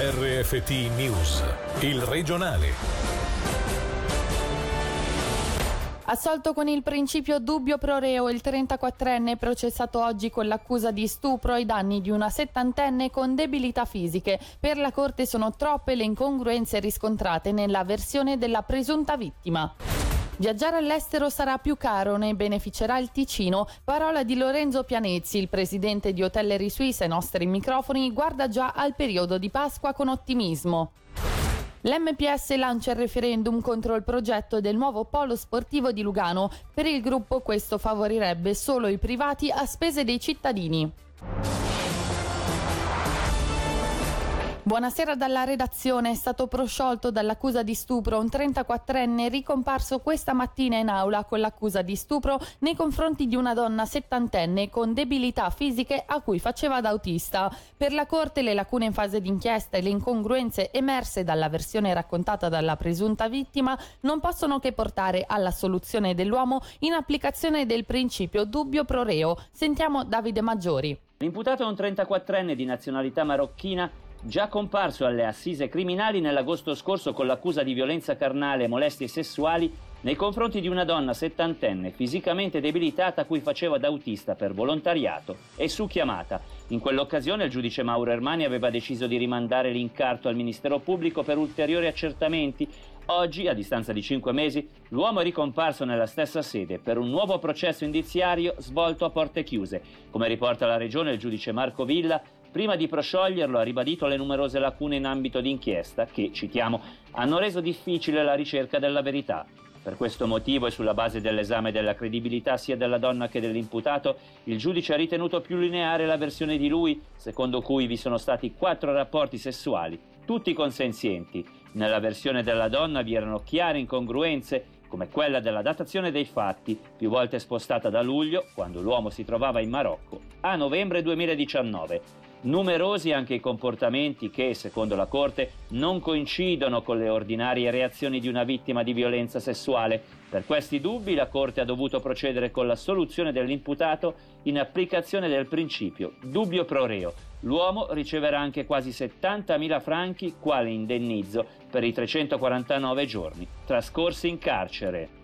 RFT News, il regionale. Assolto con il principio dubbio pro reo, il 34enne processato oggi con l'accusa di stupro ai danni di una settantenne con debilità fisiche. Per la Corte sono troppe le incongruenze riscontrate nella versione della presunta vittima. Viaggiare all'estero sarà più caro, ne beneficerà il Ticino. Parola di Lorenzo Pianezzi, il presidente di Hotellerie Suisse ai nostri microfoni, guarda già al periodo di Pasqua con ottimismo. L'MPS lancia il referendum contro il progetto del nuovo polo sportivo di Lugano. Per il gruppo questo favorirebbe solo i privati a spese dei cittadini. Buonasera dalla redazione. È stato prosciolto dall'accusa di stupro un 34enne ricomparso questa mattina in aula con l'accusa di stupro nei confronti di una donna settantenne con debilità fisiche a cui faceva da autista. Per la Corte le lacune in fase d'inchiesta e le incongruenze emerse dalla versione raccontata dalla presunta vittima non possono che portare alla soluzione dell'uomo in applicazione del principio dubbio pro reo. Sentiamo Davide Maggiori. L'imputato è un 34enne di nazionalità marocchina già comparso alle assise criminali nell'agosto scorso con l'accusa di violenza carnale e molestie sessuali nei confronti di una donna settantenne fisicamente debilitata a cui faceva da autista per volontariato e su chiamata. In quell'occasione il giudice Mauro Ermani aveva deciso di rimandare l'incarto al Ministero Pubblico per ulteriori accertamenti. Oggi, a distanza di cinque mesi, l'uomo è ricomparso nella stessa sede per un nuovo processo indiziario svolto a porte chiuse. Come riporta la Regione, il giudice Marco Villa Prima di proscioglierlo ha ribadito le numerose lacune in ambito di inchiesta che, citiamo, hanno reso difficile la ricerca della verità. Per questo motivo e sulla base dell'esame della credibilità sia della donna che dell'imputato, il giudice ha ritenuto più lineare la versione di lui, secondo cui vi sono stati quattro rapporti sessuali, tutti consenzienti. Nella versione della donna vi erano chiare incongruenze come quella della datazione dei fatti, più volte spostata da luglio, quando l'uomo si trovava in Marocco, a novembre 2019. Numerosi anche i comportamenti che, secondo la Corte, non coincidono con le ordinarie reazioni di una vittima di violenza sessuale. Per questi dubbi la Corte ha dovuto procedere con la soluzione dell'imputato in applicazione del principio dubbio pro reo. L'uomo riceverà anche quasi 70.000 franchi quale indennizzo per i 349 giorni trascorsi in carcere.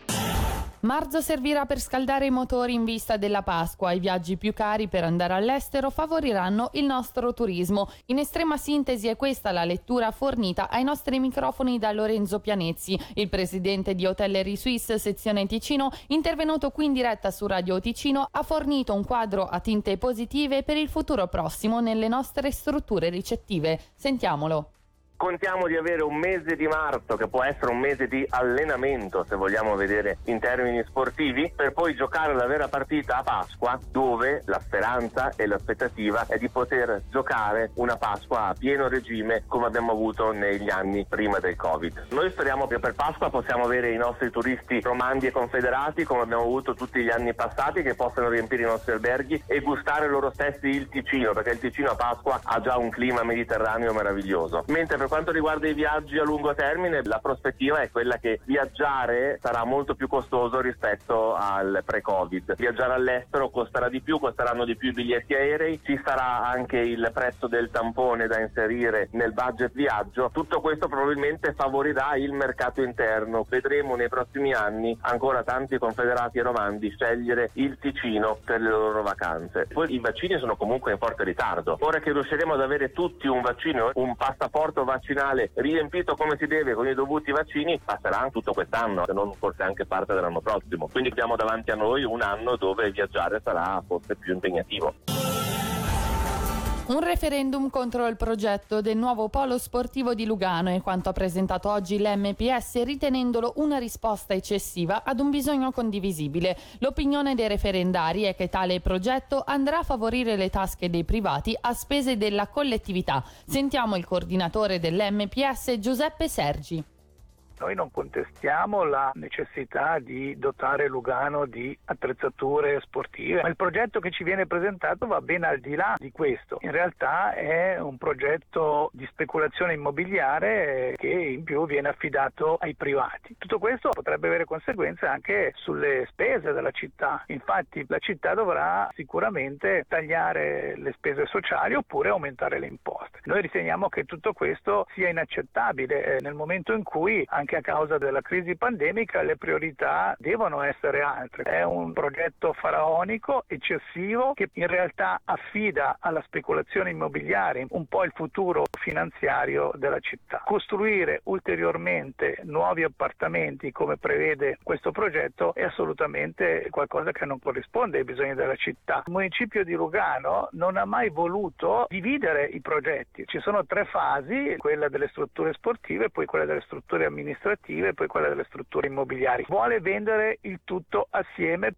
Marzo servirà per scaldare i motori in vista della Pasqua. I viaggi più cari per andare all'estero favoriranno il nostro turismo. In estrema sintesi è questa la lettura fornita ai nostri microfoni da Lorenzo Pianezzi, il presidente di Hotellerie Suisse sezione Ticino, intervenuto qui in diretta su Radio Ticino, ha fornito un quadro a tinte positive per il futuro prossimo nelle nostre strutture ricettive. Sentiamolo. Contiamo di avere un mese di marzo che può essere un mese di allenamento se vogliamo vedere in termini sportivi per poi giocare la vera partita a Pasqua dove la speranza e l'aspettativa è di poter giocare una Pasqua a pieno regime come abbiamo avuto negli anni prima del Covid. Noi speriamo che per Pasqua possiamo avere i nostri turisti romandi e confederati come abbiamo avuto tutti gli anni passati che possano riempire i nostri alberghi e gustare loro stessi il Ticino perché il Ticino a Pasqua ha già un clima mediterraneo meraviglioso. Mentre per quanto riguarda i viaggi a lungo termine, la prospettiva è quella che viaggiare sarà molto più costoso rispetto al pre-Covid. Viaggiare all'estero costerà di più, costeranno di più i biglietti aerei, ci sarà anche il prezzo del tampone da inserire nel budget viaggio. Tutto questo probabilmente favorirà il mercato interno. Vedremo nei prossimi anni ancora tanti confederati romandi scegliere il Ticino per le loro vacanze. Poi i vaccini sono comunque in forte ritardo. Ora che riusciremo ad avere tutti un vaccino, un passaporto vaccinale, vaccinale riempito come si deve con i dovuti vaccini passerà tutto quest'anno, se non forse anche parte dell'anno prossimo. Quindi abbiamo davanti a noi un anno dove viaggiare sarà forse più impegnativo. Un referendum contro il progetto del nuovo polo sportivo di Lugano è quanto ha presentato oggi l'MPS ritenendolo una risposta eccessiva ad un bisogno condivisibile. L'opinione dei referendari è che tale progetto andrà a favorire le tasche dei privati a spese della collettività. Sentiamo il coordinatore dell'MPS Giuseppe Sergi. Noi non contestiamo la necessità di dotare Lugano di attrezzature sportive, ma il progetto che ci viene presentato va ben al di là di questo. In realtà è un progetto di speculazione immobiliare che in più viene affidato ai privati. Tutto questo potrebbe avere conseguenze anche sulle spese della città. Infatti la città dovrà sicuramente tagliare le spese sociali oppure aumentare le imposte. Noi riteniamo che tutto questo sia inaccettabile eh, nel momento in cui anche a causa della crisi pandemica le priorità devono essere altre. È un progetto faraonico, eccessivo, che in realtà affida alla speculazione immobiliare un po' il futuro finanziario della città. Costruire ulteriormente nuovi appartamenti come prevede questo progetto è assolutamente qualcosa che non corrisponde ai bisogni della città. Il municipio di Lugano non ha mai voluto dividere i progetti. Ci sono tre fasi, quella delle strutture sportive, poi quella delle strutture amministrative e poi quella delle strutture immobiliari. Vuole vendere il tutto assieme.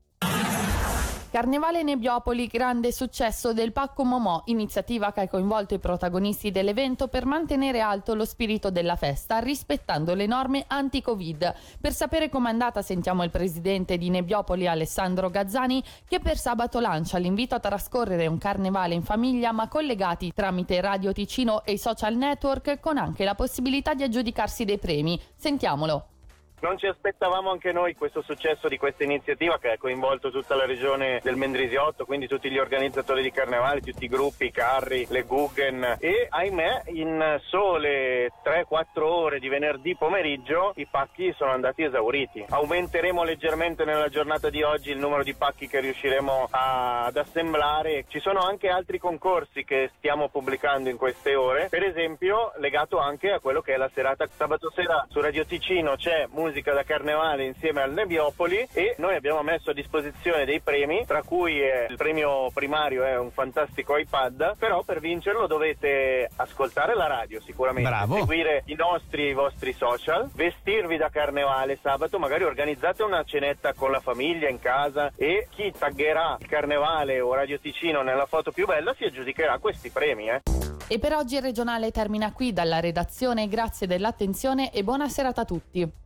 Carnevale Nebbiopoli, grande successo del Pacco Momò, iniziativa che ha coinvolto i protagonisti dell'evento per mantenere alto lo spirito della festa, rispettando le norme anti-Covid. Per sapere com'è andata sentiamo il presidente di Nebbiopoli Alessandro Gazzani che per sabato lancia l'invito a trascorrere un carnevale in famiglia ma collegati tramite Radio Ticino e i social network con anche la possibilità di aggiudicarsi dei premi. Sentiamolo. Non ci aspettavamo anche noi questo successo di questa iniziativa che ha coinvolto tutta la regione del Mendrisiotto, quindi tutti gli organizzatori di carnevali, tutti i gruppi, i carri, le Guggen e ahimè in sole 3-4 ore di venerdì pomeriggio i pacchi sono andati esauriti. Aumenteremo leggermente nella giornata di oggi il numero di pacchi che riusciremo a, ad assemblare. Ci sono anche altri concorsi che stiamo pubblicando in queste ore, per esempio legato anche a quello che è la serata sabato sera su Radio Ticino c'è musica da carnevale insieme al Nebbiopoli e noi abbiamo messo a disposizione dei premi, tra cui il premio primario è un fantastico iPad, però per vincerlo dovete ascoltare la radio sicuramente, Bravo. seguire i nostri e i vostri social, vestirvi da carnevale sabato, magari organizzate una cenetta con la famiglia in casa e chi taggerà il carnevale o Radio Ticino nella foto più bella si aggiudicherà questi premi. Eh. E per oggi il regionale termina qui dalla redazione, grazie dell'attenzione e buona serata a tutti.